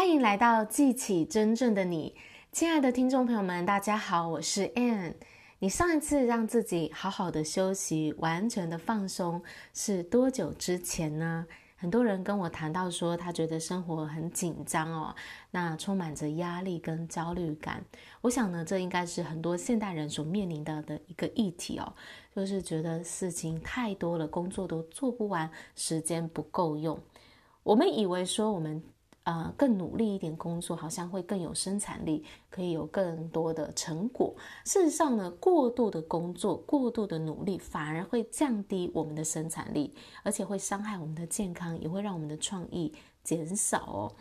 欢迎来到记起真正的你，亲爱的听众朋友们，大家好，我是 Anne。你上一次让自己好好的休息、完全的放松是多久之前呢？很多人跟我谈到说，他觉得生活很紧张哦，那充满着压力跟焦虑感。我想呢，这应该是很多现代人所面临到的一个议题哦，就是觉得事情太多了，工作都做不完，时间不够用。我们以为说我们。呃，更努力一点工作，好像会更有生产力，可以有更多的成果。事实上呢，过度的工作、过度的努力，反而会降低我们的生产力，而且会伤害我们的健康，也会让我们的创意减少哦。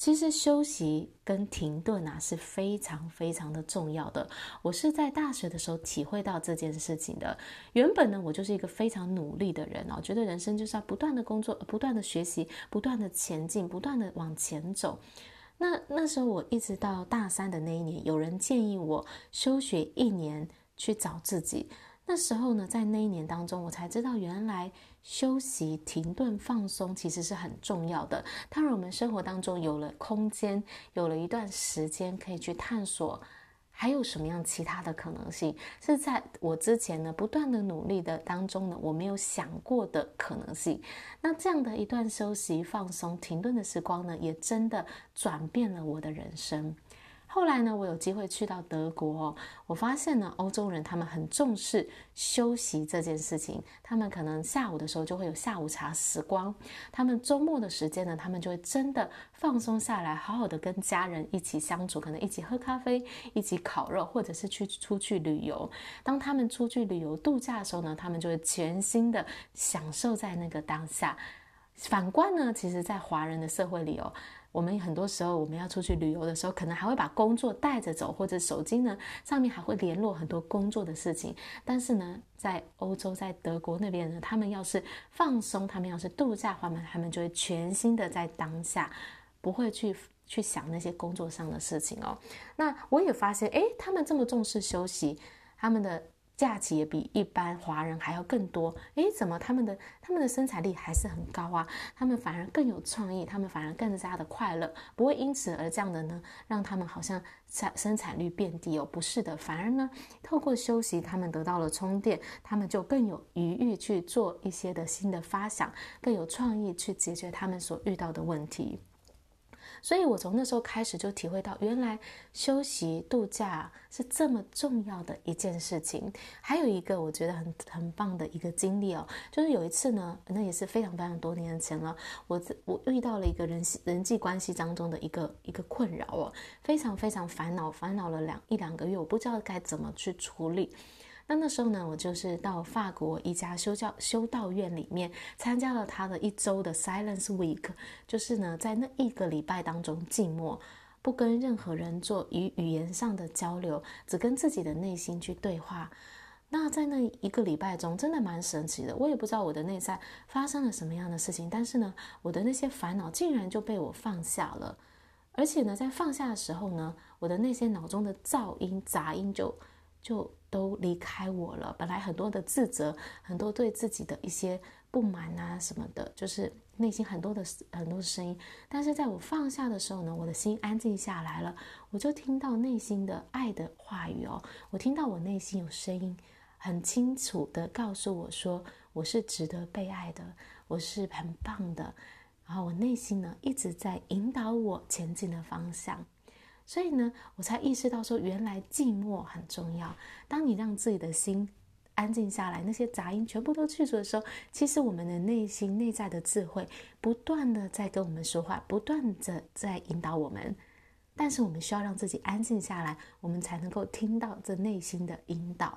其实休息跟停顿啊是非常非常的重要的。我是在大学的时候体会到这件事情的。原本呢，我就是一个非常努力的人哦，觉得人生就是要不断的工作、不断的学习、不断的前进、不断的往前走。那那时候我一直到大三的那一年，有人建议我休学一年去找自己。那时候呢，在那一年当中，我才知道原来休息、停顿、放松其实是很重要的。当然，我们生活当中有了空间，有了一段时间可以去探索，还有什么样其他的可能性，是在我之前呢不断的努力的当中呢，我没有想过的可能性。那这样的一段休息、放松、停顿的时光呢，也真的转变了我的人生。后来呢，我有机会去到德国哦，我发现呢，欧洲人他们很重视休息这件事情。他们可能下午的时候就会有下午茶时光，他们周末的时间呢，他们就会真的放松下来，好好的跟家人一起相处，可能一起喝咖啡，一起烤肉，或者是去出去旅游。当他们出去旅游度假的时候呢，他们就会全心的享受在那个当下。反观呢，其实，在华人的社会里哦。我们很多时候，我们要出去旅游的时候，可能还会把工作带着走，或者手机呢上面还会联络很多工作的事情。但是呢，在欧洲，在德国那边呢，他们要是放松，他们要是度假的话，他们就会全心的在当下，不会去去想那些工作上的事情哦。那我也发现，诶，他们这么重视休息，他们的。假期也比一般华人还要更多，诶，怎么他们的他们的生产力还是很高啊？他们反而更有创意，他们反而更加的快乐，不会因此而这样的呢，让他们好像产生产率变低哦？不是的，反而呢，透过休息，他们得到了充电，他们就更有余裕去做一些的新的发想，更有创意去解决他们所遇到的问题。所以，我从那时候开始就体会到，原来休息度假是这么重要的一件事情。还有一个我觉得很很棒的一个经历哦，就是有一次呢，那也是非常非常多年前了，我我遇到了一个人人际关系当中的一个一个困扰哦，非常非常烦恼，烦恼了两一两个月，我不知道该怎么去处理。那那时候呢，我就是到法国一家修教修道院里面参加了他的一周的 Silence Week，就是呢，在那一个礼拜当中静默，不跟任何人做语语言上的交流，只跟自己的内心去对话。那在那一个礼拜中，真的蛮神奇的。我也不知道我的内在发生了什么样的事情，但是呢，我的那些烦恼竟然就被我放下了。而且呢，在放下的时候呢，我的那些脑中的噪音杂音就就。都离开我了。本来很多的自责，很多对自己的一些不满啊什么的，就是内心很多的很多声音。但是在我放下的时候呢，我的心安静下来了，我就听到内心的爱的话语哦。我听到我内心有声音，很清楚的告诉我说，我是值得被爱的，我是很棒的。然后我内心呢一直在引导我前进的方向。所以呢，我才意识到说，原来寂寞很重要。当你让自己的心安静下来，那些杂音全部都去除的时候，其实我们的内心内在的智慧不断的在跟我们说话，不断的在引导我们。但是我们需要让自己安静下来，我们才能够听到这内心的引导。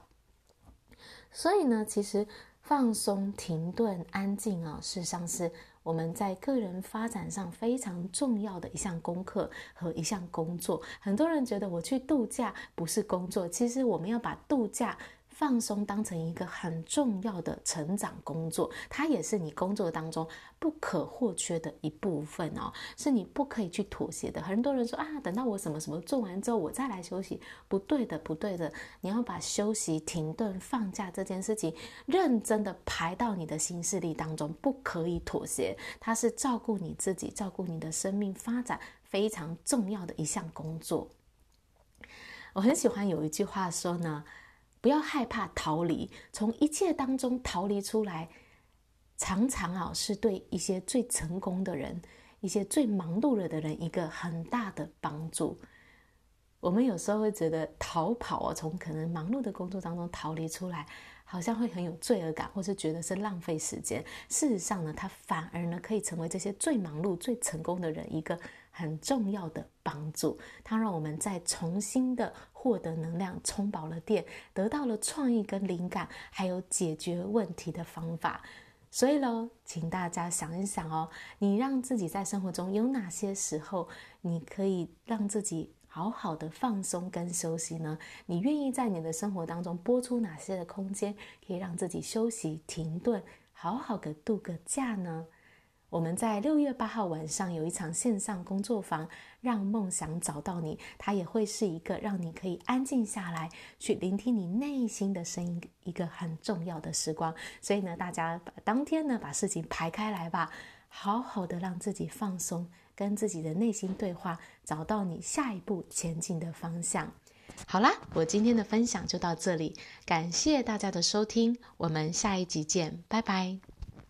所以呢，其实放松、停顿、安静啊，事实上是。我们在个人发展上非常重要的一项功课和一项工作。很多人觉得我去度假不是工作，其实我们要把度假。放松当成一个很重要的成长工作，它也是你工作当中不可或缺的一部分哦，是你不可以去妥协的。很多人说啊，等到我什么什么做完之后，我再来休息，不对的，不对的。你要把休息、停顿、放假这件事情认真的排到你的行事历当中，不可以妥协。它是照顾你自己，照顾你的生命发展。非常重要的一项工作。我很喜欢有一句话说呢，不要害怕逃离，从一切当中逃离出来，常常啊是对一些最成功的人、一些最忙碌了的人一个很大的帮助。我们有时候会觉得逃跑啊，从可能忙碌的工作当中逃离出来，好像会很有罪恶感，或是觉得是浪费时间。事实上呢，它反而呢可以成为这些最忙碌、最成功的人一个很重要的帮助。它让我们再重新的获得能量，充饱了电，得到了创意跟灵感，还有解决问题的方法。所以喽，请大家想一想哦，你让自己在生活中有哪些时候，你可以让自己好好的放松跟休息呢？你愿意在你的生活当中拨出哪些的空间，可以让自己休息、停顿，好好的度个假呢？我们在六月八号晚上有一场线上工作坊，让梦想找到你。它也会是一个让你可以安静下来，去聆听你内心的声音，一个很重要的时光。所以呢，大家把当天呢把事情排开来吧，好好的让自己放松。跟自己的内心对话，找到你下一步前进的方向。好啦，我今天的分享就到这里，感谢大家的收听，我们下一集见，拜拜。